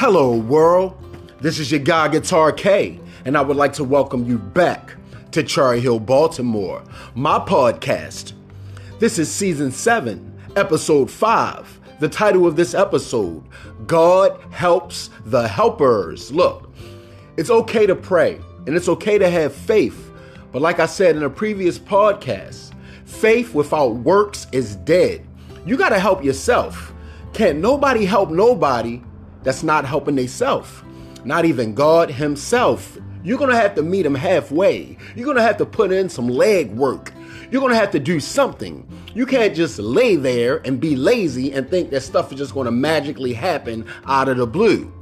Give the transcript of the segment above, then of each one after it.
Hello, world. This is your guy, Guitar K, and I would like to welcome you back to Cherry Hill, Baltimore, my podcast. This is season 7, episode 5. The title of this episode God Helps the Helpers. Look, it's okay to pray and it's okay to have faith, but like I said in a previous podcast, faith without works is dead. You got to help yourself. Can't nobody help nobody that's not helping themselves. Not even God Himself. You're gonna have to meet Him halfway. You're gonna have to put in some leg work. You're gonna have to do something. You can't just lay there and be lazy and think that stuff is just gonna magically happen out of the blue.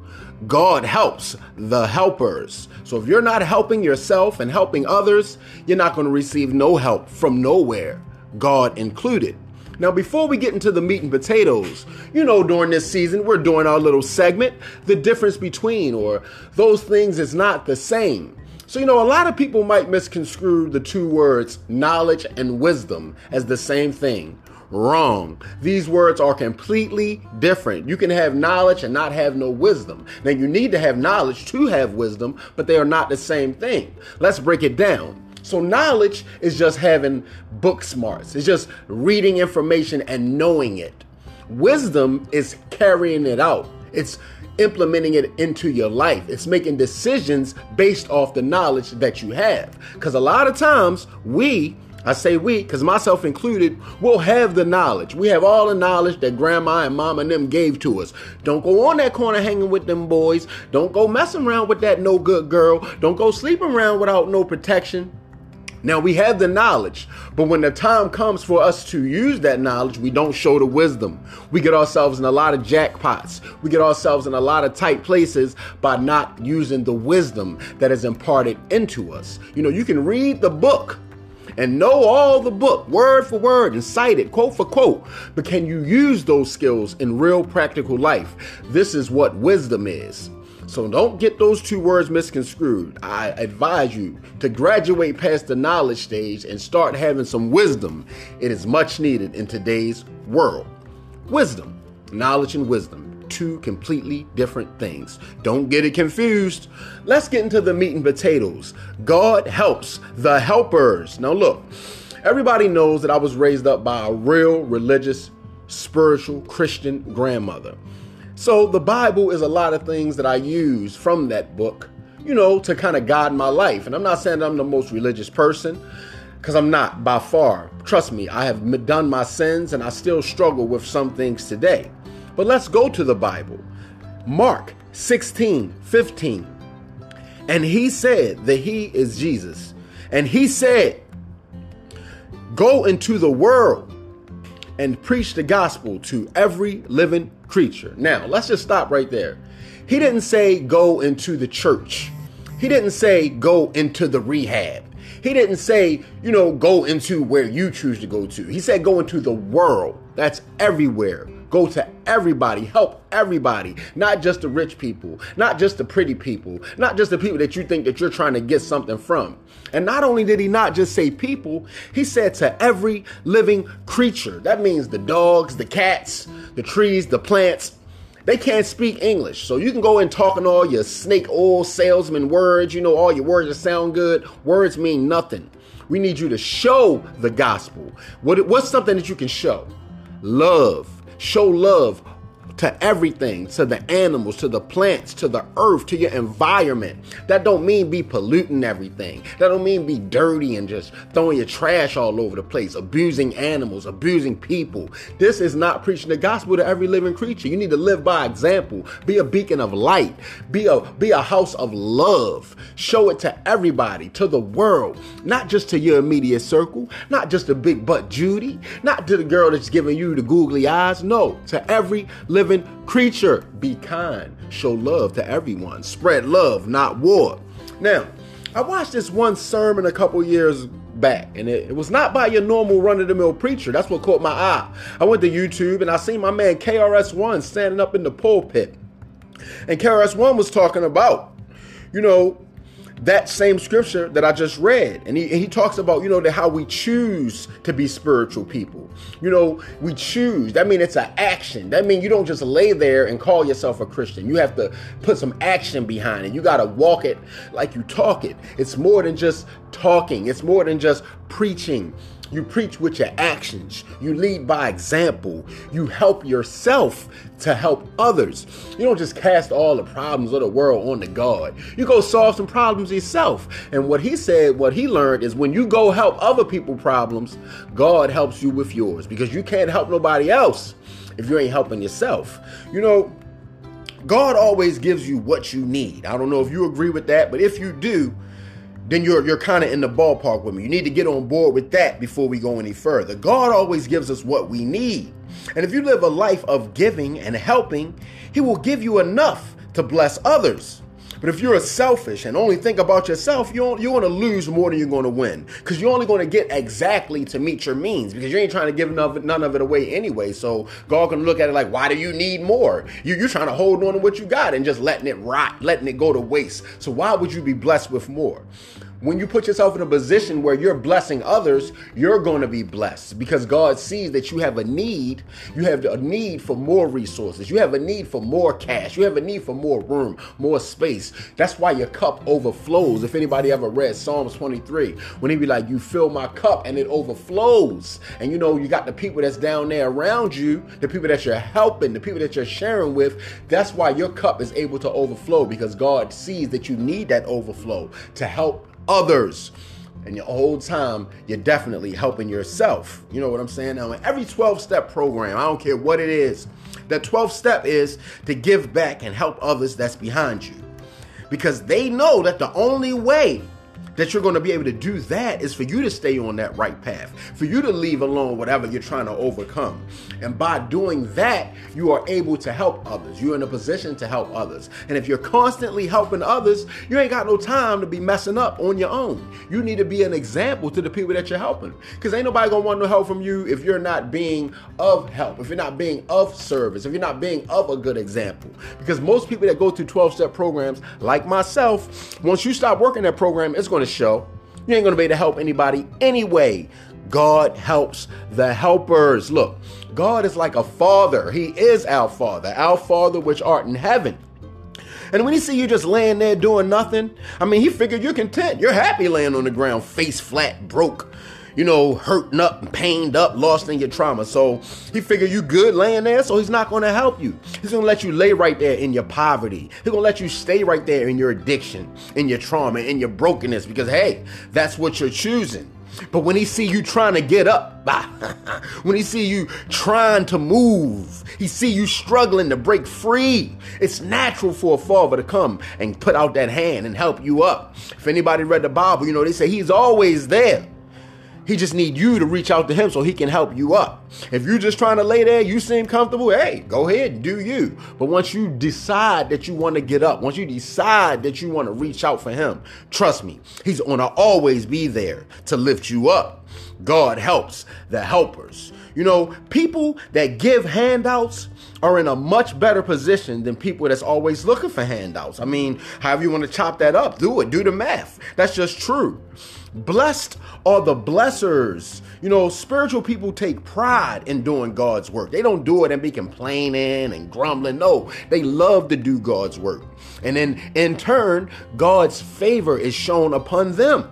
God helps the helpers. So if you're not helping yourself and helping others, you're not gonna receive no help from nowhere, God included. Now, before we get into the meat and potatoes, you know, during this season, we're doing our little segment, the difference between, or those things is not the same. So, you know, a lot of people might misconstrue the two words knowledge and wisdom as the same thing. Wrong. These words are completely different. You can have knowledge and not have no wisdom. Now, you need to have knowledge to have wisdom, but they are not the same thing. Let's break it down. So knowledge is just having book smarts. It's just reading information and knowing it. Wisdom is carrying it out. It's implementing it into your life. It's making decisions based off the knowledge that you have. Because a lot of times we, I say we, because myself included, will have the knowledge. We have all the knowledge that grandma and mom and them gave to us. Don't go on that corner hanging with them boys. Don't go messing around with that no good girl. Don't go sleeping around without no protection. Now we have the knowledge, but when the time comes for us to use that knowledge, we don't show the wisdom. We get ourselves in a lot of jackpots. We get ourselves in a lot of tight places by not using the wisdom that is imparted into us. You know, you can read the book and know all the book word for word and cite it quote for quote, but can you use those skills in real practical life? This is what wisdom is. So don't get those two words misconstrued. I advise you to graduate past the knowledge stage and start having some wisdom. It is much needed in today's world. Wisdom, knowledge, and wisdom, two completely different things. Don't get it confused. Let's get into the meat and potatoes. God helps the helpers. Now, look, everybody knows that I was raised up by a real religious, spiritual Christian grandmother. So the Bible is a lot of things that I use from that book, you know, to kind of guide my life. And I'm not saying I'm the most religious person, because I'm not by far. Trust me, I have done my sins and I still struggle with some things today. But let's go to the Bible. Mark 16, 15. And he said that he is Jesus. And he said, Go into the world and preach the gospel to every living creature. Now, let's just stop right there. He didn't say go into the church. He didn't say go into the rehab. He didn't say, you know, go into where you choose to go to. He said go into the world. That's everywhere. Go to everybody, help everybody, not just the rich people, not just the pretty people, not just the people that you think that you're trying to get something from. And not only did he not just say people, he said to every living creature. That means the dogs, the cats, the trees, the plants. They can't speak English. So you can go and talking all your snake oil salesman words, you know, all your words that sound good. Words mean nothing. We need you to show the gospel. What, what's something that you can show? Love Show love to everything, to the animals, to the plants, to the earth, to your environment. That don't mean be polluting everything. That don't mean be dirty and just throwing your trash all over the place, abusing animals, abusing people. This is not preaching the gospel to every living creature. You need to live by example. Be a beacon of light. Be a be a house of love. Show it to everybody, to the world, not just to your immediate circle, not just the big butt Judy, not to the girl that's giving you the googly eyes. No, to every living living creature. Be kind, show love to everyone, spread love, not war. Now, I watched this one sermon a couple years back, and it, it was not by your normal run of the mill preacher. That's what caught my eye. I went to YouTube and I seen my man KRS-One standing up in the pulpit. And KRS-One was talking about, you know, that same scripture that I just read. And he, he talks about, you know, how we choose to be spiritual people. You know, we choose. That means it's an action. That means you don't just lay there and call yourself a Christian. You have to put some action behind it. You got to walk it like you talk it. It's more than just talking, it's more than just preaching. You preach with your actions. You lead by example. You help yourself to help others. You don't just cast all the problems of the world on the God. You go solve some problems yourself. And what he said, what he learned is when you go help other people problems, God helps you with yours because you can't help nobody else if you ain't helping yourself. You know, God always gives you what you need. I don't know if you agree with that, but if you do, then you're you're kind of in the ballpark with me. You need to get on board with that before we go any further. God always gives us what we need. And if you live a life of giving and helping, he will give you enough to bless others. But if you're selfish and only think about yourself, you're, you're going to lose more than you're going to win. Because you're only going to get exactly to meet your means because you ain't trying to give none of it, none of it away anyway. So God can look at it like, why do you need more? You, you're trying to hold on to what you got and just letting it rot, letting it go to waste. So why would you be blessed with more? When you put yourself in a position where you're blessing others, you're going to be blessed because God sees that you have a need. You have a need for more resources. You have a need for more cash. You have a need for more room, more space. That's why your cup overflows. If anybody ever read Psalms 23, when he be like, You fill my cup and it overflows. And you know, you got the people that's down there around you, the people that you're helping, the people that you're sharing with. That's why your cup is able to overflow because God sees that you need that overflow to help others. And your whole time, you're definitely helping yourself. You know what I'm saying? Now, in every 12 step program, I don't care what it is, that 12 step is to give back and help others that's behind you. Because they know that the only way that you're going to be able to do that is for you to stay on that right path, for you to leave alone whatever you're trying to overcome. And by doing that, you are able to help others. You're in a position to help others. And if you're constantly helping others, you ain't got no time to be messing up on your own. You need to be an example to the people that you're helping. Because ain't nobody going to want no help from you if you're not being of help, if you're not being of service, if you're not being of a good example. Because most people that go through 12 step programs, like myself, once you stop working that program, it's going to show. You ain't gonna be able to help anybody anyway. God helps the helpers. Look, God is like a father. He is our father, our father which art in heaven. And when he see you just laying there doing nothing, I mean, he figured you're content. You're happy laying on the ground, face flat, broke, you know, hurting up and pained up, lost in your trauma. So he figured you good laying there, so he's not to help you. He's to let you lay right there in your poverty. He's to let you stay right there in your addiction, in your trauma, in your brokenness, because hey, that's what you're choosing. But when he see you trying to get up, when he see you trying to move, he see you struggling to break free. It's natural for a father to come and put out that hand and help you up. If anybody read the Bible, you know they say he's always there. He just need you to reach out to him so he can help you up. If you're just trying to lay there, you seem comfortable, hey, go ahead, and do you. But once you decide that you want to get up, once you decide that you want to reach out for him, trust me, he's going to always be there to lift you up. God helps the helpers. You know, people that give handouts are in a much better position than people that's always looking for handouts. I mean, however you want to chop that up, do it, do the math. That's just true. Blessed are the blessers. You know, spiritual people take pride in doing God's work. They don't do it and be complaining and grumbling. No, they love to do God's work. And then in turn, God's favor is shown upon them.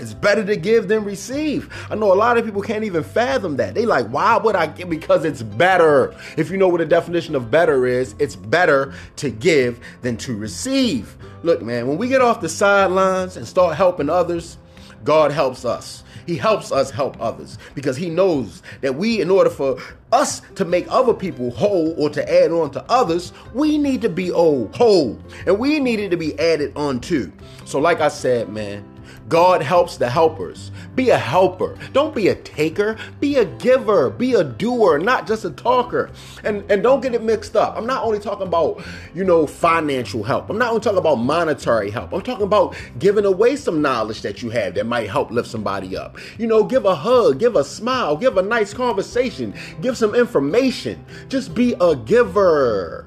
It's better to give than receive. I know a lot of people can't even fathom that. They like, why would I give? Because it's better. If you know what the definition of better is, it's better to give than to receive. Look, man, when we get off the sidelines and start helping others, God helps us. He helps us help others because he knows that we, in order for us to make other people whole or to add on to others, we need to be whole and we needed to be added on too. So, like I said, man, God helps the helpers. Be a helper. Don't be a taker. Be a giver. Be a doer, not just a talker. And and don't get it mixed up. I'm not only talking about, you know, financial help. I'm not only talking about monetary help. I'm talking about giving away some knowledge that you have that might help lift somebody up. You know, give a hug, give a smile, give a nice conversation, give some information. Just be a giver.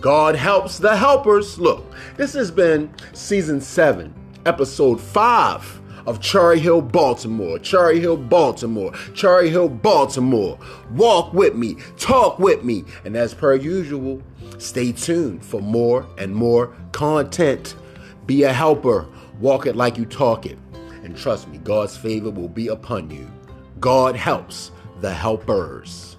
God helps the helpers. Look, this has been season 7 episode 5 of Cherry Hill, Baltimore. Cherry Hill, Baltimore. Cherry Hill, Baltimore. Walk with me, talk with me, and as per usual, stay tuned for more and more content. Be a helper, walk it like you talk it, and trust me, God's favor will be upon you. God helps the helpers.